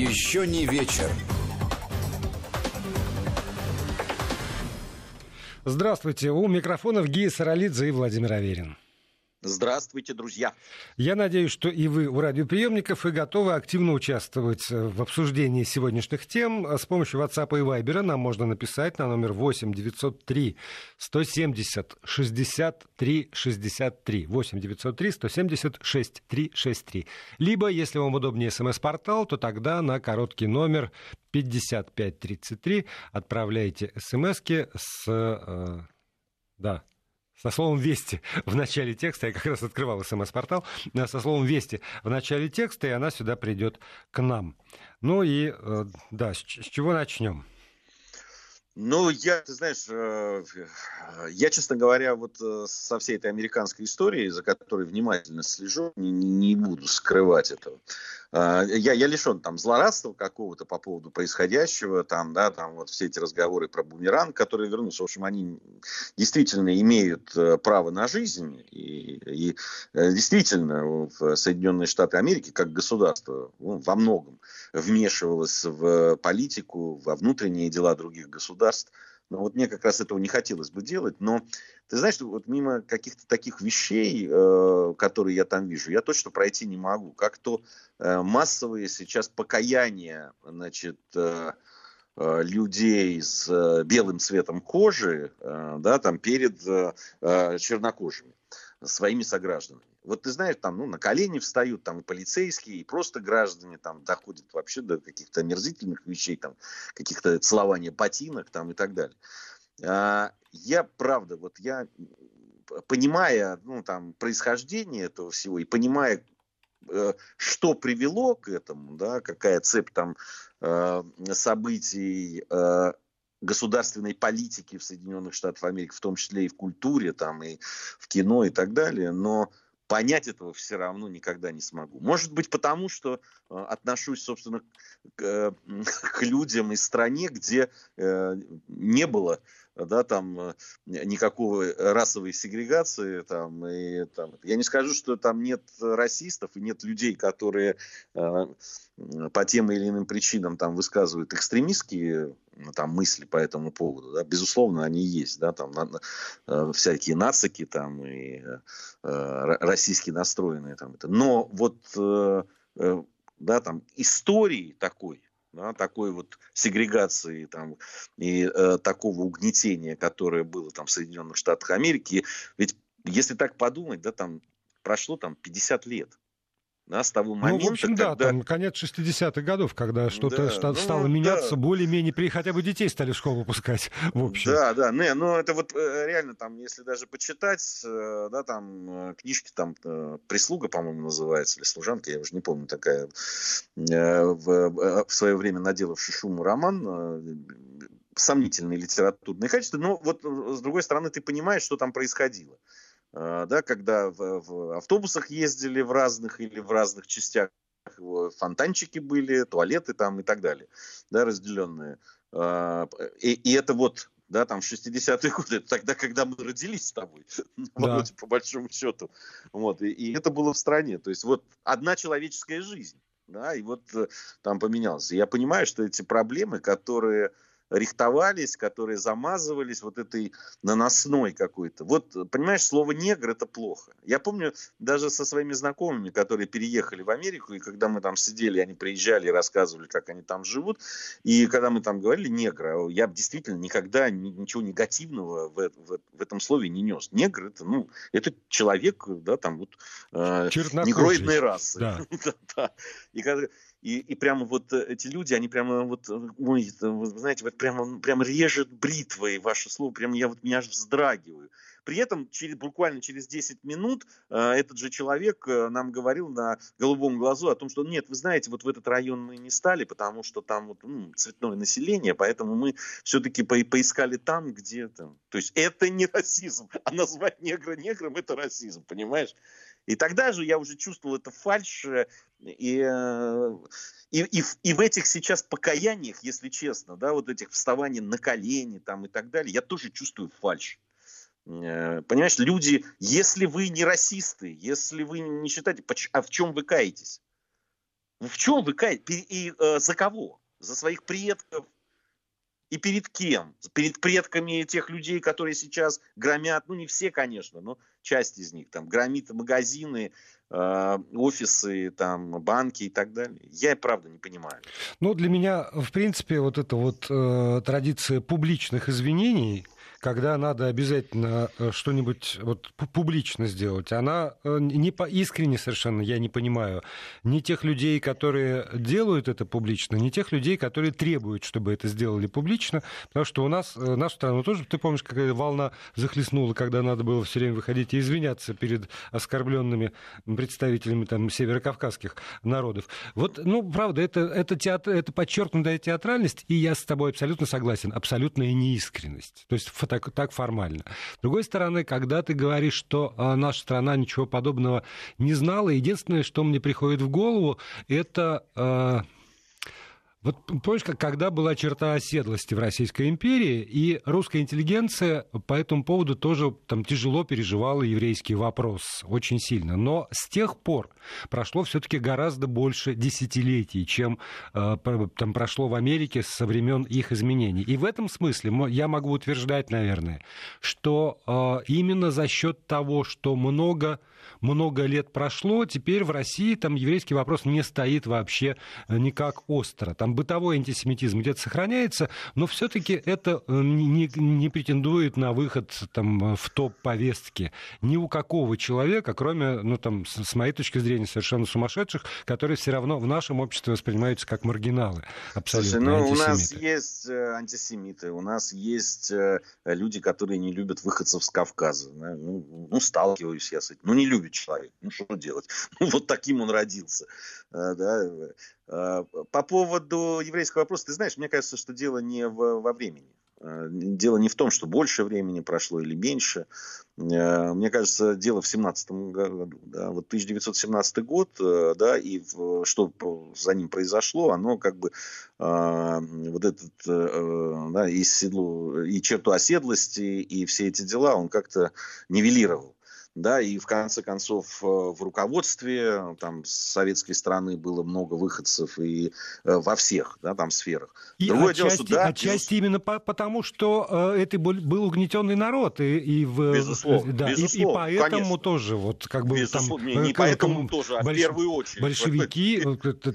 Еще не вечер. Здравствуйте. У микрофонов Гия Саралидзе и Владимир Аверин. Здравствуйте, друзья. Я надеюсь, что и вы у радиоприемников и готовы активно участвовать в обсуждении сегодняшних тем. С помощью WhatsApp и Viber нам можно написать на номер 8 903 170 63 63. 8 903 170 63 63. Либо, если вам удобнее смс-портал, то тогда на короткий номер 5533 отправляйте смски с... Э, да, со словом «Вести» в начале текста, я как раз открывал СМС-портал, э, со словом «Вести» в начале текста, и она сюда придет к нам. Ну и, э, да, с чего начнем? Ну, я, ты знаешь, э, я, честно говоря, вот со всей этой американской историей, за которой внимательно слежу, не, не буду скрывать этого. А, я, я лишен там злорадства какого-то по поводу происходящего, там, да, там вот все эти разговоры про бумеранг, которые вернулся, в общем, они действительно имеют э, право на жизнь, и, и э, действительно в Соединенные Штаты Америки как государство ну, во многом вмешивалось в политику, во внутренние дела других государств, но вот мне как раз этого не хотелось бы делать. Но ты знаешь, вот мимо каких-то таких вещей, э, которые я там вижу, я точно пройти не могу. Как то э, массовые сейчас покаяния, значит, э, э людей с э, белым цветом кожи, э, да, там перед чернокожими своими согражданами. Вот ты знаешь, там, ну, на колени встают там полицейские, и просто граждане там доходят вообще до каких-то омерзительных вещей, там, каких-то целования ботинок там и так далее. А, я, правда, вот я, понимая, ну, там, происхождение этого всего и понимая, э, что привело к этому, да, какая цепь там э, событий э, государственной политики в Соединенных Штатах Америки, в том числе и в культуре, там, и в кино и так далее, но понять этого все равно никогда не смогу. Может быть, потому что э, отношусь, собственно, к, э, к людям и стране, где э, не было да, там э, никакого расовой сегрегации, там, и, там, я не скажу, что там нет расистов и нет людей, которые э, по тем или иным причинам там высказывают экстремистские там мысли по этому поводу, да, безусловно, они есть, да, там на, э, всякие нацики там и э, российские настроенные там это, но вот э, э, да, там истории такой, да, такой вот сегрегации там, и э, такого угнетения, которое было там в Соединенных Штатах Америки. Ведь если так подумать, да, там прошло там 50 лет да, с того момента, Ну, в общем, когда... да, там конец 60-х годов, когда что-то да, что ну, стало меняться, да. более-менее, при хотя бы детей стали в школу пускать, в общем. Да, да, не, ну это вот э, реально там, если даже почитать, э, да, там э, книжки там «Прислуга», по-моему, называется, или «Служанка», я уже не помню, такая, в, в свое время наделавший шуму роман, сомнительные литературные качества, но вот с другой стороны ты понимаешь, что там происходило. А, да, когда в, в автобусах ездили в разных или в разных частях, фонтанчики были, туалеты там и так далее, да, разделенные. А, и, и это вот да, там 60-е годы, это тогда, когда мы родились с тобой, да. по большому счету. Вот, и, и это было в стране. То есть вот одна человеческая жизнь, да, и вот э, там поменялось. Я понимаю, что эти проблемы, которые рихтовались, которые замазывались вот этой наносной какой-то. Вот, понимаешь, слово негр это плохо. Я помню даже со своими знакомыми, которые переехали в Америку, и когда мы там сидели, они приезжали и рассказывали, как они там живут, и когда мы там говорили негр, я действительно никогда ничего негативного в, в, в этом слове не нес. Негр это, ну, это человек, да, там вот э, негроидной расы. Да. да. И когда и, и прямо вот э, эти люди, они прямо вот, э, ой, вы знаете, вот прямо, прямо режет бритвой ваше слово, прямо я вот меня аж вздрагиваю. При этом через, буквально через 10 минут э, этот же человек э, нам говорил на голубом глазу о том, что нет, вы знаете, вот в этот район мы не стали, потому что там вот, ну, цветное население, поэтому мы все-таки по поискали там, где там. То есть это не расизм, а назвать негра негром это расизм, понимаешь? И тогда же я уже чувствовал это фальш, и, э, и, и, и в этих сейчас покаяниях, если честно, да, вот этих вставаний на колени там и так далее, я тоже чувствую фальш. Э, понимаешь, люди, если вы не расисты, если вы не считаете, а в чем вы каетесь? В чем вы каетесь? И э, за кого? За своих предков? И перед кем? Перед предками тех людей, которые сейчас громят, ну не все, конечно, но часть из них, там, громит магазины, офисы, там, банки и так далее. Я, правда, не понимаю. Ну, для меня, в принципе, вот эта вот э, традиция публичных извинений, когда надо обязательно э, что-нибудь вот публично сделать, она э, не по искренне совершенно, я не понимаю, не тех людей, которые делают это публично, не тех людей, которые требуют, чтобы это сделали публично, потому что у нас, э, нашу страну тоже, ты помнишь, какая волна захлестнула, когда надо было все время выходить и извиняться перед оскорбленными представителями там, северокавказских народов. Вот, ну, правда, это, это, театр, это подчеркнутая театральность, и я с тобой абсолютно согласен, абсолютная неискренность. То есть так, так формально. С другой стороны, когда ты говоришь, что а, наша страна ничего подобного не знала, единственное, что мне приходит в голову, это... Вот помнишь, как, когда была черта оседлости в Российской империи, и русская интеллигенция по этому поводу тоже там, тяжело переживала еврейский вопрос, очень сильно. Но с тех пор прошло все-таки гораздо больше десятилетий, чем э, там прошло в Америке со времен их изменений. И в этом смысле я могу утверждать, наверное, что э, именно за счет того, что много много лет прошло, теперь в России там еврейский вопрос не стоит вообще э, никак остро. Там бытовой антисемитизм где-то сохраняется, но все-таки это э, не, не претендует на выход там, в топ-повестки ни у какого человека, кроме, ну, там, с, с моей точки зрения, совершенно сумасшедших, которые все равно в нашем обществе воспринимаются как маргиналы. Абсолютно Слушай, ну, у нас есть э, антисемиты, у нас есть люди, которые не любят выходцев с Кавказа. Ну, ну, сталкиваюсь я с этим. Ну, не любят человек. Ну, что делать? Ну, вот таким он родился. Да. А, по поводу еврейского вопроса, ты знаешь, мне кажется, что дело не в, во времени. А, дело не в том, что больше времени прошло или меньше. Мне кажется, дело в 17 году. Да. Вот 1917 год, да, и что за ним произошло, оно как бы вот этот, да, и, седлу, и черту оседлости, и все эти дела он как-то нивелировал да, и в конце концов э, в руководстве там с советской страны было много выходцев и э, во всех, да, там сферах. И Другое отчасти, дело, что, да, отчасти именно по, потому, что э, это был, угнетенный народ и, и в безусловно, да, безусловно, и, и поэтому конечно. тоже вот как бы безусловно, там не, не поэтому тоже, а больш... в первую очередь большевики,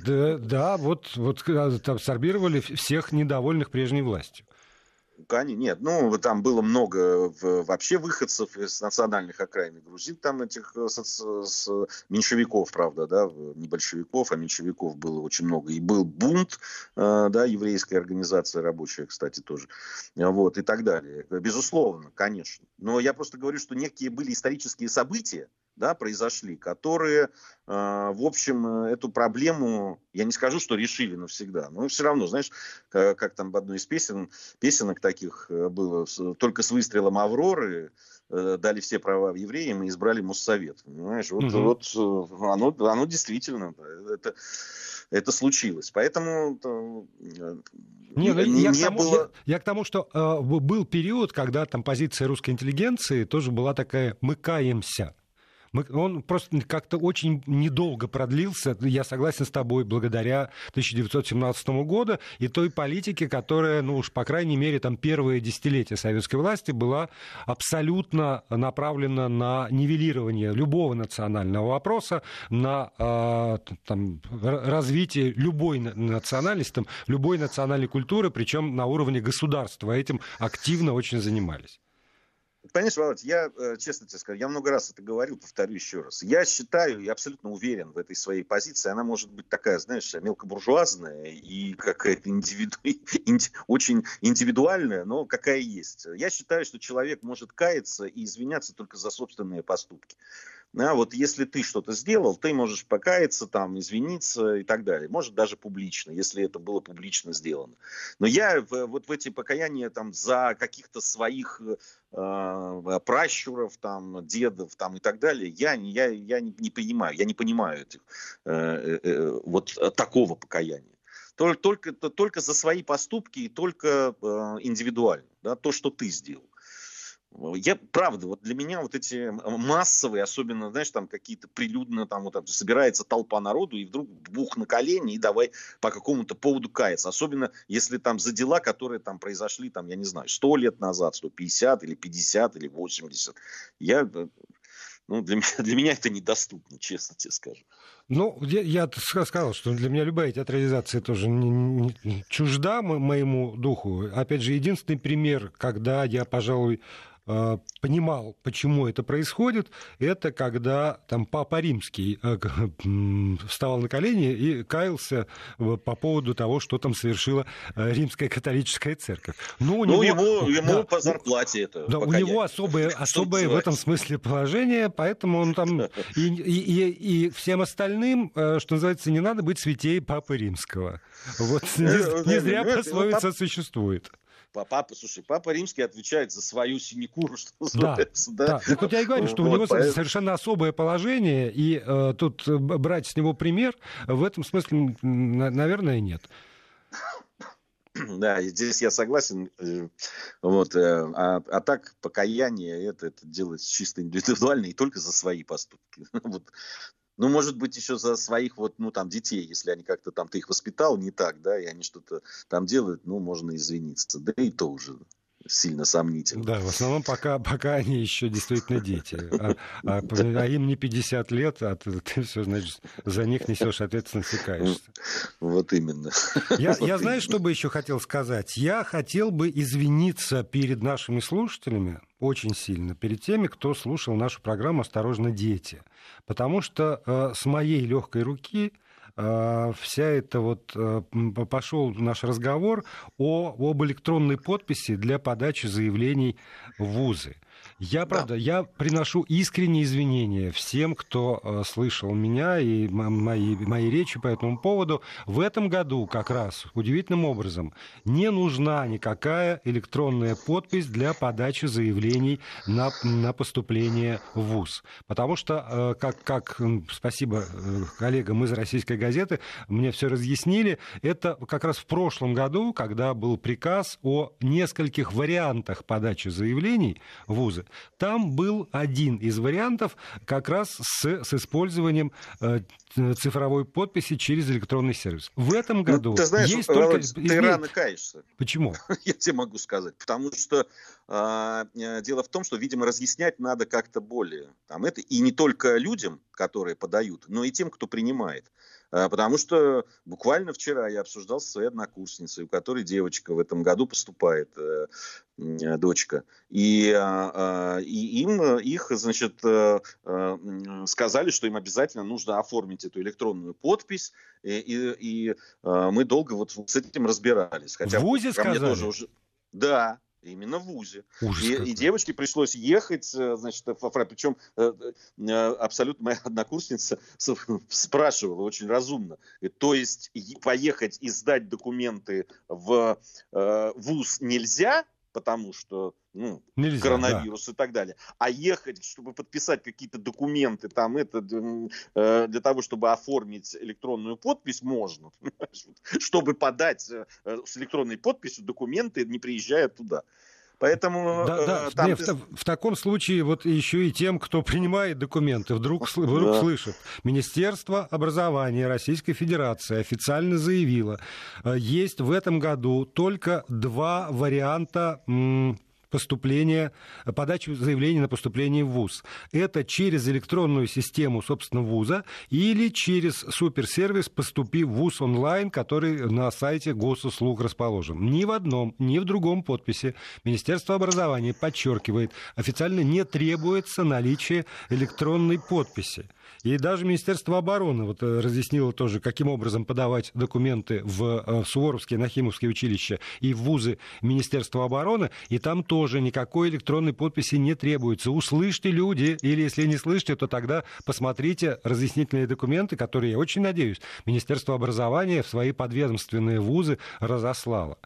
да, да, вот вот там сорбировали всех недовольных прежней властью. Нет, ну, там было много вообще выходцев из национальных окраин грузин, там этих э, с, с, меньшевиков, правда, да, не большевиков, а меньшевиков было очень много. И был бунт, э, да, еврейская организация рабочая, кстати, тоже, вот, и так далее. Безусловно, конечно. Но я просто говорю, что некие были исторические события, да, произошли, которые, э, в общем, эту проблему, я не скажу, что решили навсегда, но все равно, знаешь, как, как там в одной из песен, песенок таких э, было, только с выстрелом Авроры э, дали все права евреям и избрали Моссовет. Понимаешь, вот, угу. вот э, оно, оно действительно, это, это случилось. Поэтому не, ну, не, я, не к тому, было... я, я к тому, что э, был период, когда там позиция русской интеллигенции тоже была такая «мы каемся». Мы, он просто как-то очень недолго продлился, я согласен с тобой, благодаря 1917 году и той политике, которая, ну уж по крайней мере, там первые десятилетия советской власти была абсолютно направлена на нивелирование любого национального вопроса, на э, там, развитие любой национальности, любой национальной культуры, причем на уровне государства. Этим активно очень занимались. Понимаешь, Володь, я, э, честно тебе скажу, я много раз это говорил, повторю еще раз. Я считаю, я абсолютно уверен в этой своей позиции. Она может быть такая, знаешь, мелкобуржуазная и какая-то индивиду... очень индивидуальная, но какая есть. Я считаю, что человек может каяться и извиняться только за собственные поступки. Да, вот если ты что-то сделал, ты можешь покаяться, там, извиниться и так далее. Может даже публично, если это было публично сделано. Но я в, вот в эти покаяния там за каких-то своих э, пращуров, там, дедов там, и так далее, я, я, я не, не принимаю, я не понимаю этих, э, э, э вот такого покаяния. Только, только, только за свои поступки и только э, индивидуально, да, то, что ты сделал. Я, правда, вот для меня вот эти массовые, особенно, знаешь, там какие-то прилюдно, там вот там собирается толпа народу, и вдруг бух на колени, и давай по какому-то поводу каяться. Особенно, если там за дела, которые там произошли, там, я не знаю, 100 лет назад, 150 или 50 или 80. Я, ну, для меня, для меня это недоступно, честно тебе скажу. Ну, я, я сказал, что для меня любая театрализация тоже не, не, чужда моему духу. Опять же, единственный пример, когда я, пожалуй, Э, понимал, почему это происходит, это когда там Папа Римский э, вставал на колени и каялся по поводу того, что там совершила э, римская католическая церковь. Ну, у ну него, ему, ему да, по зарплате это. Да, у него особое, особое в этом смысле положение, поэтому он там... И, и, и, и всем остальным, что называется, не надо быть святей Папы Римского. Вот не, не зря пословица существует. Папа, слушай, папа римский отвечает за свою синекуру, что да, да. да. Так вот я и говорю, что вот, у него поэтому... совершенно особое положение, и э, тут э, брать с него пример в этом смысле, наверное, нет. Да, здесь я согласен. Э, вот, э, а, а так покаяние это, это делать чисто индивидуально и только за свои поступки. Вот ну, может быть, еще за своих вот, ну, там, детей, если они как-то там, ты их воспитал не так, да, и они что-то там делают, ну, можно извиниться. Да и то уже сильно сомнительно. Да, в основном пока, пока они еще действительно дети. А, а, а им не 50 лет, а ты, ты все, значит, за них несешь ответственность и каешься. Вот именно. Я, вот я именно. знаю, что бы еще хотел сказать. Я хотел бы извиниться перед нашими слушателями очень сильно, перед теми, кто слушал нашу программу «Осторожно, дети». Потому что э, с моей легкой руки вся эта вот э, пошел наш разговор о, об электронной подписи для подачи заявлений в ВУЗы. Я, правда, да. я приношу искренние извинения всем, кто э, слышал меня и мои, мои речи по этому поводу. В этом году как раз удивительным образом не нужна никакая электронная подпись для подачи заявлений на, на поступление в ВУЗ. Потому что, э, как, как спасибо э, коллегам из «Российской газеты», мне все разъяснили, это как раз в прошлом году, когда был приказ о нескольких вариантах подачи заявлений в ВУЗы, там был один из вариантов как раз с, с использованием э, цифровой подписи через электронный сервис. В этом ну, году ну, ты знаешь, есть только... Ты рано каешься. Почему? Я тебе могу сказать. Потому что а, э, дело в том, что, видимо, разъяснять надо как-то более. Там, это, и не только людям, которые подают, но и тем, кто принимает. А, потому что буквально вчера я обсуждал со своей однокурсницей, у которой девочка в этом году поступает, э, э, дочка. И, а, и им, их, значит, сказали, что им обязательно нужно оформить эту электронную подпись. И, и, и мы долго вот с этим разбирались. Хотя в ВУЗе сказали? Тоже уже... Да, Именно в ВУЗе. и, и девочке пришлось ехать, э, значит, в Причем э, э, абсолютно моя однокурсница спрашивала очень разумно. То есть поехать и сдать документы в ВУЗ нельзя, потому что ну, Нельзя, коронавирус да. и так далее. А ехать, чтобы подписать какие-то документы, там это для того, чтобы оформить электронную подпись, можно. Чтобы подать с электронной подписью документы, не приезжая туда. Поэтому да, да. Там Нет, ты... в, в таком случае вот еще и тем, кто принимает документы, вдруг, вдруг да. слышит. Министерство образования Российской Федерации официально заявило, есть в этом году только два варианта поступления, подачи заявления на поступление в ВУЗ. Это через электронную систему, собственно, ВУЗа или через суперсервис «Поступи в ВУЗ онлайн», который на сайте госуслуг расположен. Ни в одном, ни в другом подписи Министерство образования подчеркивает, официально не требуется наличие электронной подписи. И даже Министерство обороны вот э, разъяснило тоже, каким образом подавать документы в, э, Суворовские, Нахимовские училища и в вузы Министерства обороны, и там тоже никакой электронной подписи не требуется. Услышьте, люди, или если не слышите, то тогда посмотрите разъяснительные документы, которые, я очень надеюсь, Министерство образования в свои подведомственные вузы разослало.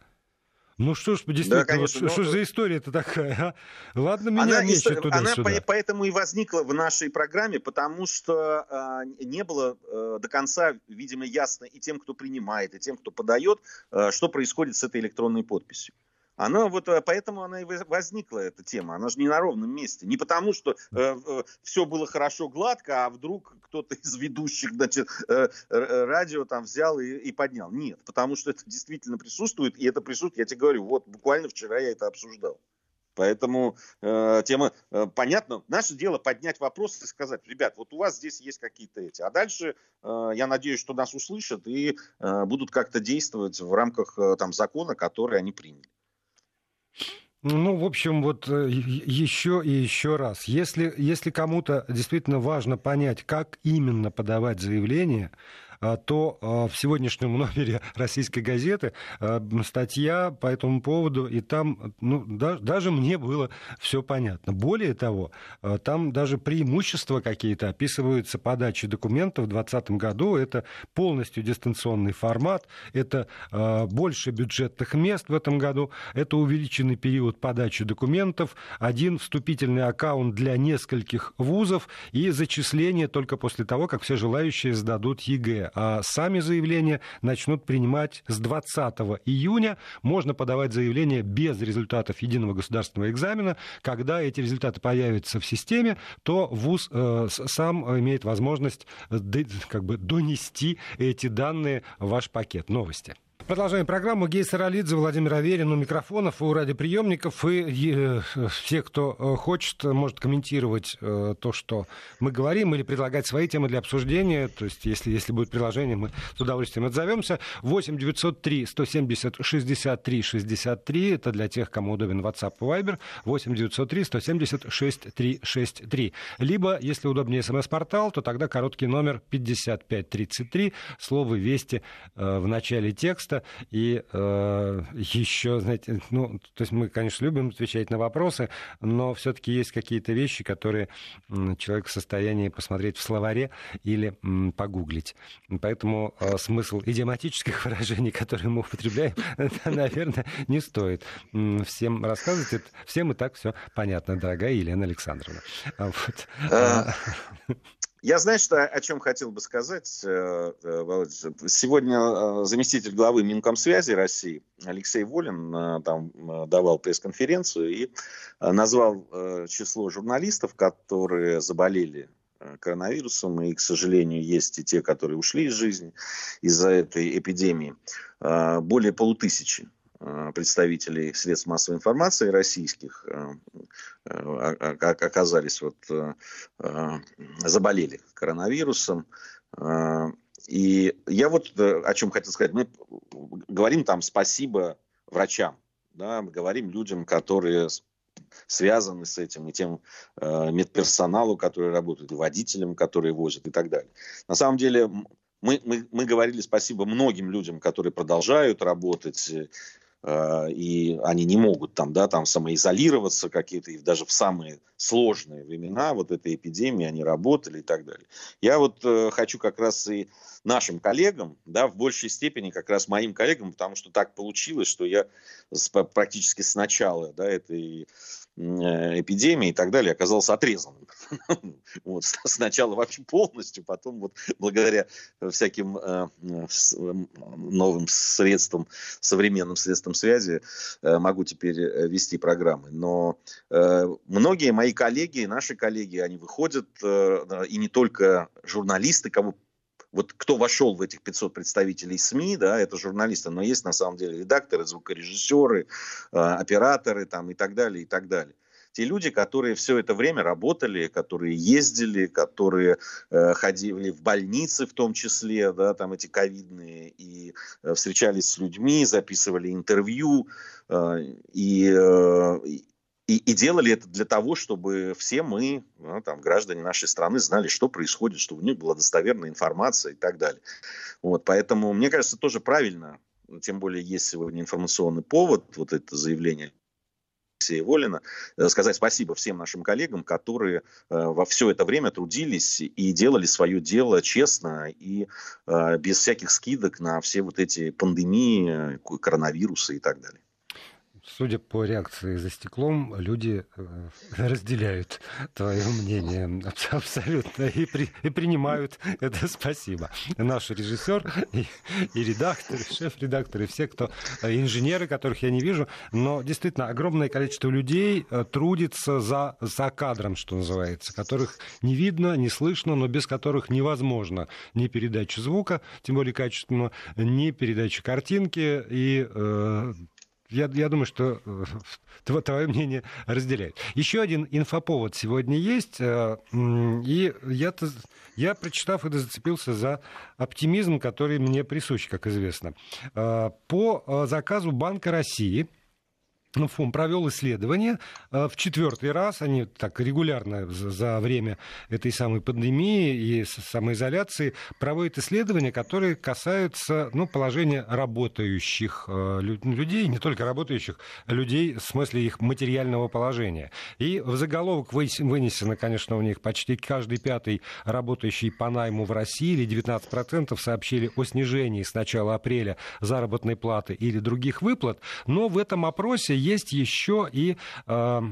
Ну что ж, действительно, да, конечно, вот, что но... за история-то такая? А? Ладно, меня она, мечет туда Она по, поэтому и возникла в нашей программе, потому что э, не было э, до конца, видимо, ясно и тем, кто принимает, и тем, кто подает, э, что происходит с этой электронной подписью. Она вот э, поэтому она и возникла эта тема. Она же не на ровном месте. Не потому, что э, э, все было хорошо гладко, а вдруг кто-то из ведущих, значит, э, радио там взял и, и поднял. Нет, потому что это действительно присутствует, и это присутствует, я тебе говорю, вот буквально вчера я это обсуждал. Поэтому э, тема э, понятна. Наше дело поднять вопрос и сказать, ребят, вот у вас здесь есть какие-то эти. А дальше э, я надеюсь, что нас услышат и э, будут как-то действовать в рамках э, там закона, который они приняли. Ну, в общем, вот э, еще и еще раз. Если, если кому-то действительно важно понять, как именно подавать заявление, то а, в сегодняшнем номере российской газеты а, статья по этому поводу, и там ну, даже мне было все понятно. Более того, там даже преимущества какие-то описываются подачи документов в 2020 году. Это полностью дистанционный формат, это больше бюджетных мест в этом году, это увеличенный период подачи документов, один вступительный аккаунт для нескольких вузов и зачисление только после того, как все желающие сдадут ЕГЭ а сами заявления начнут принимать с 20 июня. Можно подавать заявление без результатов единого государственного экзамена. Когда эти результаты появятся в системе, то ВУЗ э, сам имеет возможность э, как бы донести эти данные в ваш пакет новости. Продолжаем программу. Гей Саралидзе, Владимир Аверин у микрофонов, у радиоприемников. И, э, все, кто э, хочет, может комментировать э, то, что мы говорим, или предлагать свои темы для обсуждения. То есть, если, если будет предложение, мы с удовольствием отзовемся. 8 903 170 63 63. Это для тех, кому удобен WhatsApp и Viber. 8 903 170 6363. Либо, если удобнее смс-портал, то тогда короткий номер 5533. Слово «Вести» э, в начале текста и э, еще, знаете, ну, то есть мы, конечно, любим отвечать на вопросы, но все-таки есть какие-то вещи, которые человек в состоянии посмотреть в словаре или м, погуглить. Поэтому э, смысл идиоматических выражений, которые мы употребляем, наверное, не стоит всем рассказывать. Это, всем и так все понятно, дорогая Елена Александровна. Вот. Я, знаешь, что, о чем хотел бы сказать, э, э. Сегодня э, заместитель главы Минкомсвязи России Алексей Волин там давал пресс-конференцию и назвал число журналистов, которые заболели коронавирусом, и, к сожалению, есть и те, которые ушли из жизни из-за этой эпидемии, более полутысячи. Э, представителей средств массовой информации российских э, э, оказались вот заболели коронавирусом. И я вот о чем хотел сказать. Мы говорим там спасибо врачам, да, мы говорим людям, которые связаны с этим, и тем медперсоналу, который работает, и водителям, которые возят и так далее. На самом деле мы, мы, мы говорили спасибо многим людям, которые продолжают работать, и они не могут там, да, там самоизолироваться какие-то, и даже в самые сложные времена вот этой эпидемии они работали и так далее. Я вот э, хочу как раз и нашим коллегам, да, в большей степени как раз моим коллегам, потому что так получилось, что я с, практически с начала, да, этой эпидемии и так далее оказался отрезанным. вот, сначала вообще полностью, потом вот благодаря всяким э, новым средствам, современным средствам связи э, могу теперь вести программы. Но многие мои коллеги, наши коллеги, они выходят, и не только журналисты, кого вот кто вошел в этих 500 представителей СМИ, да, это журналисты, но есть на самом деле редакторы, звукорежиссеры, э, операторы там и так далее, и так далее. Те люди, которые все это время работали, которые ездили, которые э, ходили в больницы в том числе, да, там эти ковидные, и э, встречались с людьми, записывали интервью, э, и, э, и, и делали это для того, чтобы все мы, ну, там, граждане нашей страны, знали, что происходит, чтобы у них была достоверная информация и так далее. Вот, поэтому, мне кажется, тоже правильно, тем более есть сегодня информационный повод, вот это заявление Алексея Волина, э, сказать спасибо всем нашим коллегам, которые э, во все это время трудились и делали свое дело честно и э, без всяких скидок на все вот эти пандемии, коронавирусы и так далее. Судя по реакции за стеклом, люди э, разделяют твое мнение абсолютно и, при, и принимают это спасибо. Наш режиссер и, и редактор, и шеф-редактор, и все, кто э, инженеры, которых я не вижу, но действительно огромное количество людей э, трудится за, за кадром, что называется, которых не видно, не слышно, но без которых невозможно ни передача звука, тем более качественного, ни передача картинки и э, я, я думаю, что э, твое мнение разделяет. Еще один инфоповод сегодня есть, э, и я, я, прочитав это, зацепился за оптимизм, который мне присущ, как известно. Э, по заказу Банка России – ФОМ провел исследование э, в четвертый раз. Они так регулярно за время этой самой пандемии и самоизоляции проводят исследования, которые касаются ну, положения работающих э, людей, не только работающих людей, в смысле их материального положения. И в заголовок вынесено, конечно, у них почти каждый пятый работающий по найму в России, или 19% сообщили о снижении с начала апреля заработной платы или других выплат. Но в этом опросе есть еще и э,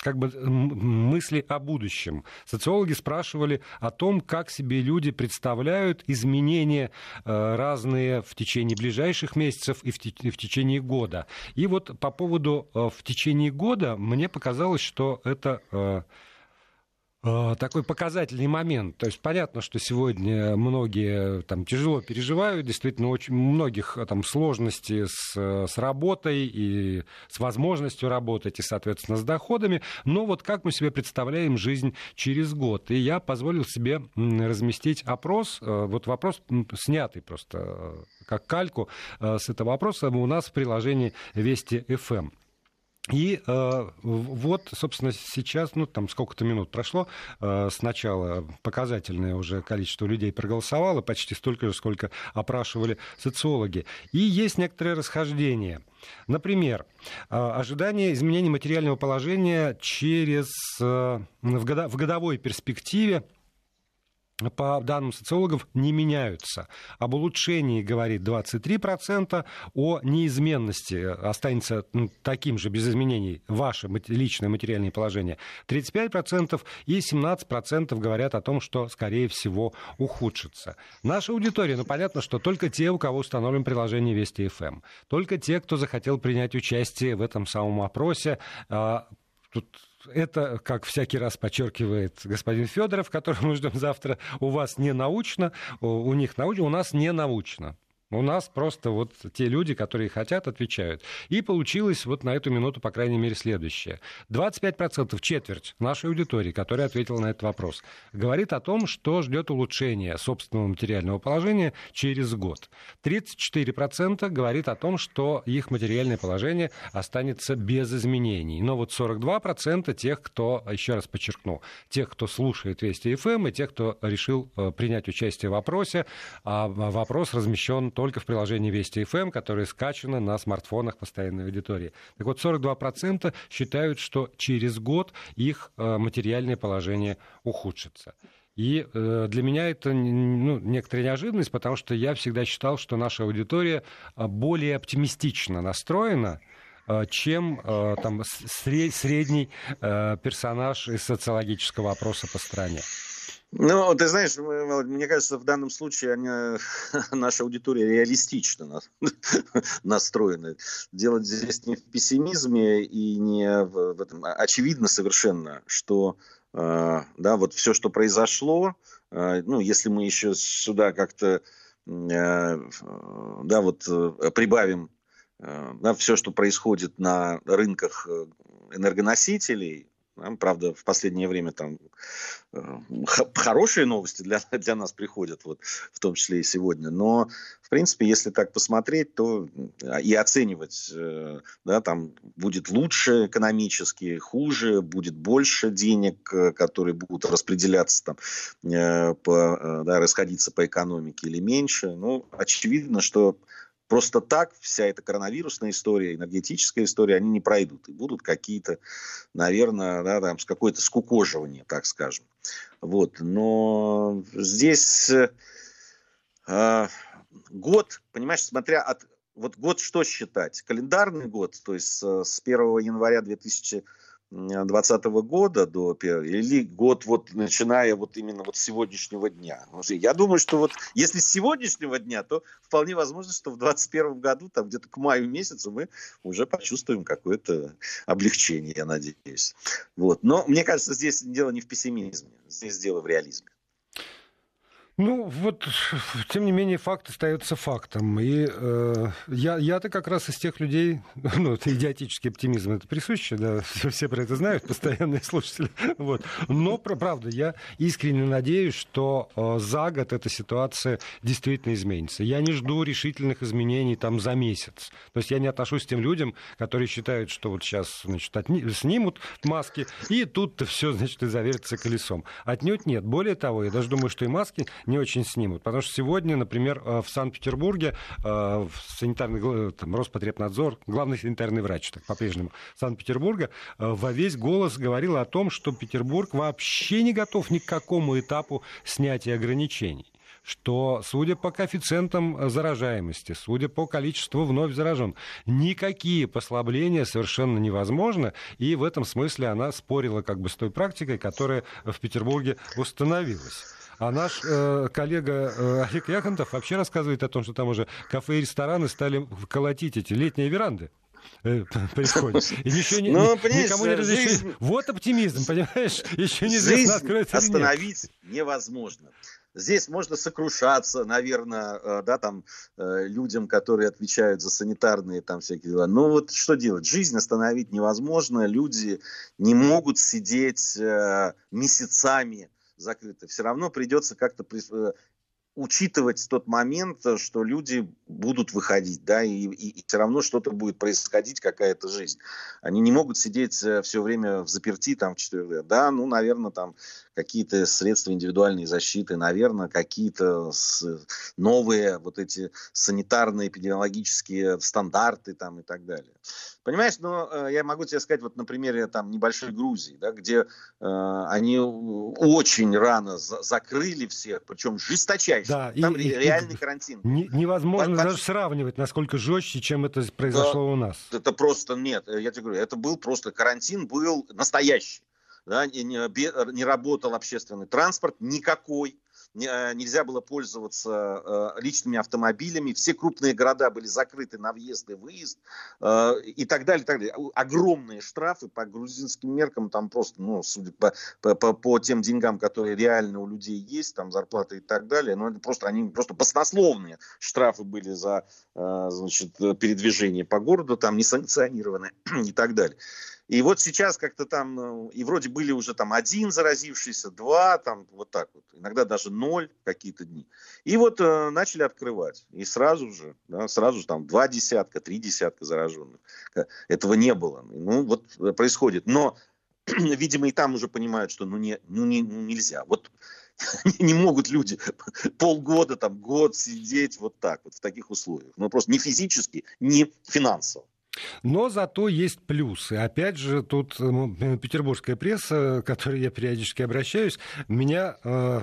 как бы мысли о будущем. Социологи спрашивали о том, как себе люди представляют изменения э, разные в течение ближайших месяцев и в, течение года. И вот по поводу э, в течение года мне показалось, что это такой показательный момент. То есть понятно, что сегодня многие там тяжело переживают, действительно очень многих э, там сложностей с, с работой и с возможностью работать и, соответственно, с доходами. Но вот как мы себе представляем жизнь через год? И я позволил себе разместить опрос, э, вот вопрос снятый просто как кальку с этого вопроса у нас в приложении Вести ФМ. И э, вот, собственно, сейчас, ну, там сколько-то минут прошло, э, сначала показательное уже количество людей проголосовало, почти столько же, сколько опрашивали социологи. И есть некоторые расхождения. Например, э, ожидание изменения материального положения через, э, в, годо, в годовой перспективе по данным социологов, не меняются. Об улучшении говорит 23%, о неизменности останется ну, таким же, без изменений, ваше личное материальное положение 35%, и 17% говорят о том, что, скорее всего, ухудшится. Наша аудитория, ну, понятно, что только те, у кого установлен приложение Вести ФМ, только те, кто захотел принять участие в этом самом опросе, а, тут это, как всякий раз подчеркивает господин Федоров, которого мы ждем завтра, у вас не научно, у них научно, у нас не научно. У нас просто вот те люди, которые хотят, отвечают. И получилось вот на эту минуту, по крайней мере, следующее. 25%, четверть нашей аудитории, которая ответила на этот вопрос, говорит о том, что ждет улучшение собственного материального положения через год. 34% говорит о том, что их материальное положение останется без изменений. Но вот 42% тех, кто, еще раз подчеркну, тех, кто слушает Вести ФМ, эм, и тех, кто решил э, принять участие в вопросе, а вопрос размещен только в приложении Вести ФМ, эм, которое скачано на смартфонах постоянной аудитории. Так вот, 42% считают, что через год их э, материальное положение ухудшится. И э, для меня это ну, некоторая неожиданность, потому что я всегда считал, что наша аудитория э, более оптимистично настроена, чем там, средний персонаж из социологического опроса по стране. Ну, ты знаешь, мне кажется, в данном случае они, наша аудитория реалистично настроена. Дело здесь не в пессимизме и не в, этом. Очевидно совершенно, что э, да, вот все, что произошло, э, ну, если мы еще сюда как-то э, да, вот, прибавим да, все, что происходит на рынках энергоносителей, Правда, в последнее время там э, хорошие новости для, для нас приходят, вот, в том числе и сегодня. Но, в принципе, если так посмотреть, то и оценивать, э, да, там будет лучше экономически, хуже, будет больше денег, э, которые будут распределяться, там, по, да, расходиться по экономике или меньше. Ну, очевидно, что просто так вся эта коронавирусная история, энергетическая история, они не пройдут. И будут какие-то, наверное, да, там, какое-то скукоживание, так скажем. Вот. Но здесь э, год, понимаешь, смотря от вот год что считать? Календарный год, то есть с 1 января 2000 2020 года до или год вот начиная вот именно вот с сегодняшнего дня. Я думаю, что вот если с сегодняшнего дня, то вполне возможно, что в 2021 году, там где-то к маю месяцу мы уже почувствуем какое-то облегчение, я надеюсь. Вот. Но мне кажется, здесь дело не в пессимизме, здесь дело в реализме. Ну, вот, тем не менее, факт остается фактом. И э, я, я-то как раз из тех людей, ну, это идиотический оптимизм, это присуще, да, все, все про это знают, постоянные слушатели. Вот. Но, правда, я искренне надеюсь, что э, за год эта ситуация действительно изменится. Я не жду решительных изменений там за месяц. То есть я не отношусь к тем людям, которые считают, что вот сейчас, значит, отни- снимут маски, и тут все, значит, и заверится колесом. Отнюдь нет. Более того, я даже думаю, что и маски не очень снимут. Потому что сегодня, например, э, в Санкт-Петербурге э, санитарный там, Роспотребнадзор, главный санитарный врач так, по-прежнему Санкт-Петербурга, э, во весь голос говорил о том, что Петербург вообще не готов ни к какому этапу снятия ограничений что, судя по коэффициентам заражаемости, судя по количеству вновь заражен, никакие послабления совершенно невозможно, и в этом смысле она спорила как бы с той практикой, которая в Петербурге установилась. А наш э, коллега э, Олег Яхонтов вообще рассказывает о том, что там уже кафе и рестораны стали колотить эти летние веранды э, происходит. И ничего не, ну, никому не разрешили. Жизнь... Вот оптимизм, понимаешь? Еще не жизнь откроется остановить невозможно. Здесь можно сокрушаться, наверное, э, да, там, э, людям, которые отвечают за санитарные там всякие дела. Но вот что делать? Жизнь остановить невозможно. Люди не могут сидеть месяцами закрыто, все равно придется как-то э, учитывать тот момент, что люди будут выходить, да, и, и, и все равно что-то будет происходить, какая-то жизнь. Они не могут сидеть э, все время в заперти, там, в 4 Да, ну, наверное, там какие-то средства индивидуальной защиты, наверное, какие-то новые вот эти санитарные эпидемиологические стандарты там и так далее. Понимаешь, но э, я могу тебе сказать вот на примере там небольшой Грузии, да, где э, они очень рано за закрыли всех, причем жесточайше. Да, там и, реальный и, карантин. Не, невозможно По, даже сравнивать, насколько жестче, чем это произошло да, у нас. Это просто нет, я тебе говорю, это был просто карантин был настоящий. Да, не, не, не работал общественный транспорт никакой Э, нельзя было пользоваться э, личными автомобилями, все крупные города были закрыты на въезд и выезд э, и так далее, так далее. Огромные штрафы по грузинским меркам, там просто, ну, судя по, по, по, тем деньгам, которые реально у людей есть, там зарплаты и так далее, ну, это просто, они просто баснословные штрафы были за, значит, передвижение по городу, там несанкционированные и так далее. И вот сейчас как-то там, ну, и вроде были уже там один заразившийся, два, там вот так вот, иногда даже ноль какие-то дни. И вот э, начали открывать. И сразу же, да, сразу же там два десятка, три десятка зараженных. Этого не было. Ну вот э, происходит. Но, видимо, и там уже понимают, что ну, не, ну, не, ну нельзя. Вот не могут люди полгода, там, год сидеть вот так вот в таких условиях. Ну просто не физически, не финансово. Но зато есть плюсы. Опять же, тут петербургская пресса, к которой я периодически обращаюсь, меня э,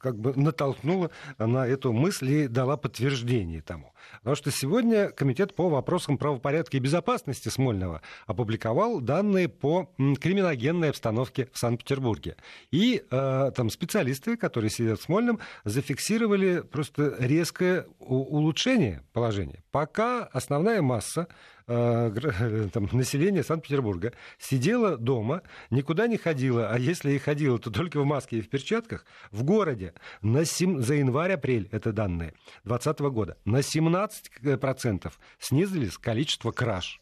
как бы натолкнула на эту мысль и дала подтверждение тому. Потому что сегодня Комитет по вопросам правопорядка и безопасности Смольного опубликовал данные по криминогенной обстановке в Санкт-Петербурге. И э, там специалисты, которые сидят в Смольном, зафиксировали просто резкое улучшение положения. Пока основная масса Э, там, население Санкт-Петербурга сидело дома, никуда не ходило, а если и ходило, то только в маске и в перчатках, в городе на 7, за январь-апрель, это данные 2020 года, на 17% снизились количество краж.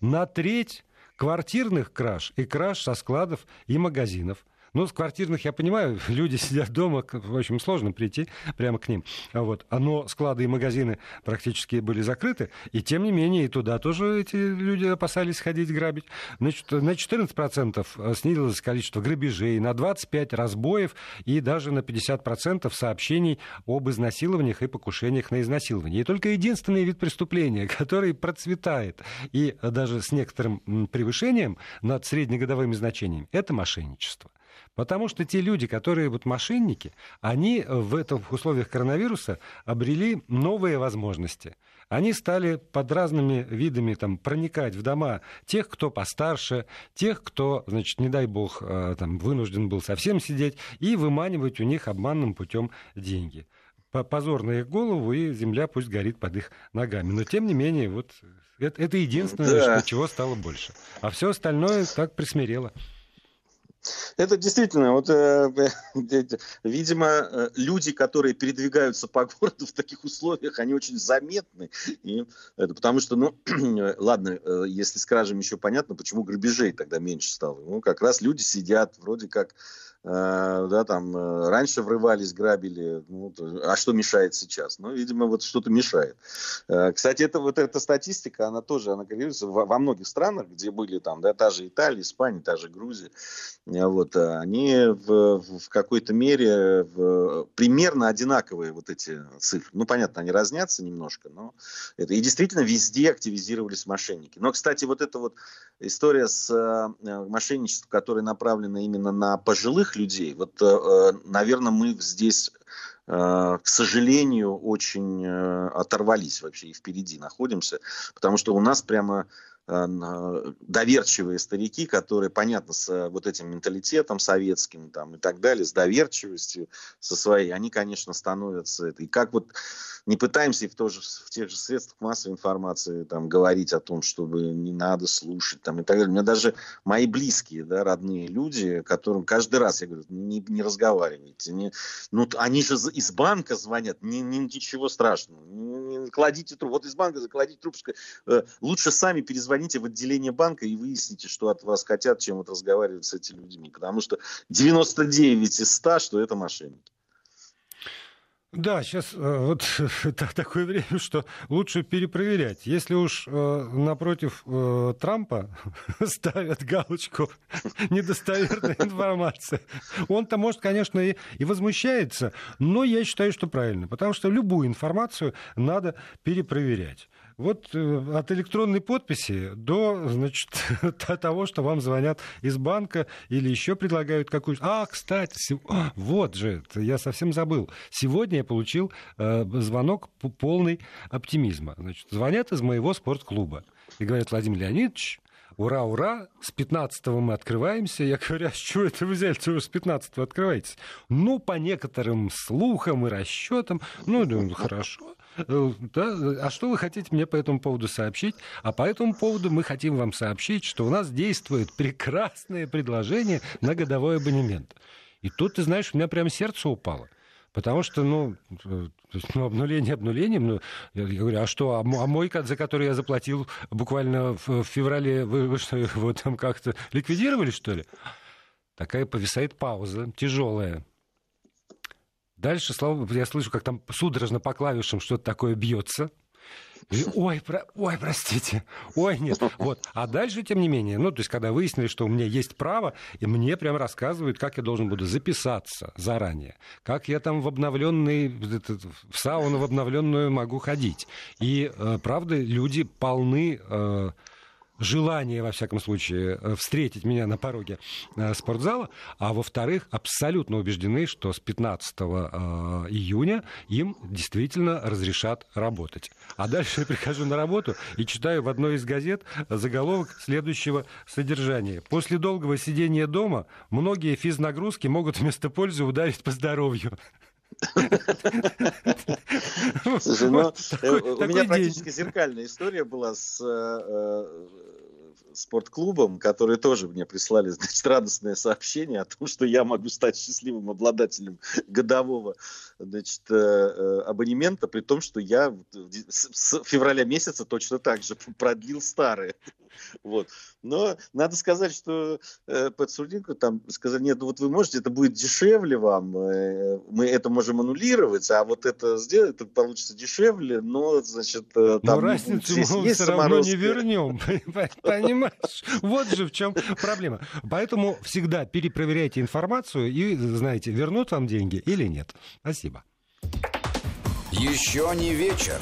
На треть квартирных краж и краж со складов и магазинов – ну, с квартирных, я понимаю, люди сидят дома, в общем, сложно прийти прямо к ним. Вот. Но склады и магазины практически были закрыты, и тем не менее и туда тоже эти люди опасались ходить грабить. Значит, на 14% снизилось количество грабежей, на 25% разбоев и даже на 50% сообщений об изнасилованиях и покушениях на изнасилование. И только единственный вид преступления, который процветает и даже с некоторым превышением над среднегодовыми значениями, это мошенничество. Потому что те люди, которые вот мошенники, они в, этом, в условиях коронавируса обрели новые возможности. Они стали под разными видами там, проникать в дома тех, кто постарше, тех, кто, значит, не дай бог, э, там, вынужден был совсем сидеть, и выманивать у них обманным путем деньги позор на их голову, и земля пусть горит под их ногами. Но, тем не менее, вот это, это единственное, да. чего стало больше. А все остальное так присмирело. Это действительно, вот, э, видимо, э, люди, которые передвигаются по городу в таких условиях, они очень заметны. И это потому что, ну, ладно, э, если с кражами еще понятно, почему грабежей тогда меньше стало. Ну, как раз люди сидят, вроде как да, там э, раньше врывались, грабили, ну, а что мешает сейчас? Ну, видимо, вот что-то мешает. Э, кстати, это вот эта статистика, она тоже, она говорится во многих странах, где были там, да, та же Италия, Испания, та же Грузия, вот, они в, в какой-то мере в, примерно одинаковые вот эти цифры. Ну, понятно, они разнятся немножко, но это, и действительно везде активизировались мошенники. Но, кстати, вот эта вот история с мошенничеством, которая направлена именно на пожилых людей. Вот, э, э, наверное, мы здесь э, к сожалению, очень оторвались вообще и впереди находимся, потому что у нас прямо доверчивые старики, которые, понятно, с вот этим менталитетом советским там, и так далее, с доверчивостью со своей, они, конечно, становятся... И как вот не пытаемся в, тоже, в тех же средствах массовой информации там, говорить о том, чтобы не надо слушать там, и так далее. У меня даже мои близкие, да, родные люди, которым каждый раз я говорю, не, не разговаривайте. Не, ну, они же из банка звонят, не, не, ничего страшного. Не, не кладите трубку. Вот из банка закладите трубку. Э, лучше сами перезвоните в отделение банка и выясните, что от вас хотят, чем вот разговаривать с этими людьми. Потому что 99 из 100, что это мошенники. Да, сейчас э, вот такое время, что лучше перепроверять. Если уж э, напротив э, Трампа ставят галочку недостоверная информация, он-то, может, конечно, и, и возмущается, но я считаю, что правильно, потому что любую информацию надо перепроверять. Вот э, от электронной подписи до, значит, того, что вам звонят из банка или еще предлагают какую-то... А, кстати, а, вот же, я совсем забыл. Сегодня я получил э, звонок полный оптимизма. Значит, звонят из моего спортклуба и говорят, Владимир Леонидович, ура, ура, с 15-го мы открываемся. Я говорю, а с чего это вы взяли, что вы с 15-го открываетесь? Ну, по некоторым слухам и расчетам, ну, ну хорошо. Э, да? А что вы хотите мне по этому поводу сообщить? А по этому поводу мы хотим вам сообщить, что у нас действует прекрасное предложение на годовой абонемент. И тут, ты знаешь, у меня прям сердце упало. Потому что, ну, э, ну обнуление обнулением, ну, я говорю, а что, а, а мой, за который я заплатил буквально в, в феврале, вы, вы что, его там как-то ликвидировали, что ли? Такая повисает пауза, тяжелая. Дальше, слава я слышу, как там судорожно по клавишам что-то такое бьется. Ой, про, ой, простите, ой, нет. Вот. А дальше, тем не менее, ну, то есть, когда выяснили, что у меня есть право, и мне прям рассказывают, как я должен буду записаться заранее, как я там в обновленный, в сауну в обновленную могу ходить. И, э, правда, люди полны э, желание, во всяком случае, э, встретить меня на пороге э, спортзала, а во-вторых, абсолютно убеждены, что с 15 э, июня им действительно разрешат работать. А дальше я прихожу на работу и читаю в одной из газет заголовок следующего содержания. После долгого сидения дома многие физнагрузки могут вместо пользы ударить по здоровью. Слушай, ну, у меня практически зеркальная история была с спортклубом, которые тоже мне прислали, значит, радостное сообщение о том, что я могу стать счастливым обладателем годового, значит, э, э, абонемента, при том, что я с февраля месяца точно так же продлил старые. Вот. Но надо сказать, что э, подсудимку там сказали, нет, ну вот вы можете, это будет дешевле вам, э, мы это можем аннулировать, а вот это сделать, это получится дешевле, но, значит, э, там... Но разницу мы все равно не вернем, понимаешь? Вот же в чем проблема. Поэтому всегда перепроверяйте информацию и, знаете, вернут вам деньги или нет. Спасибо. Еще не вечер.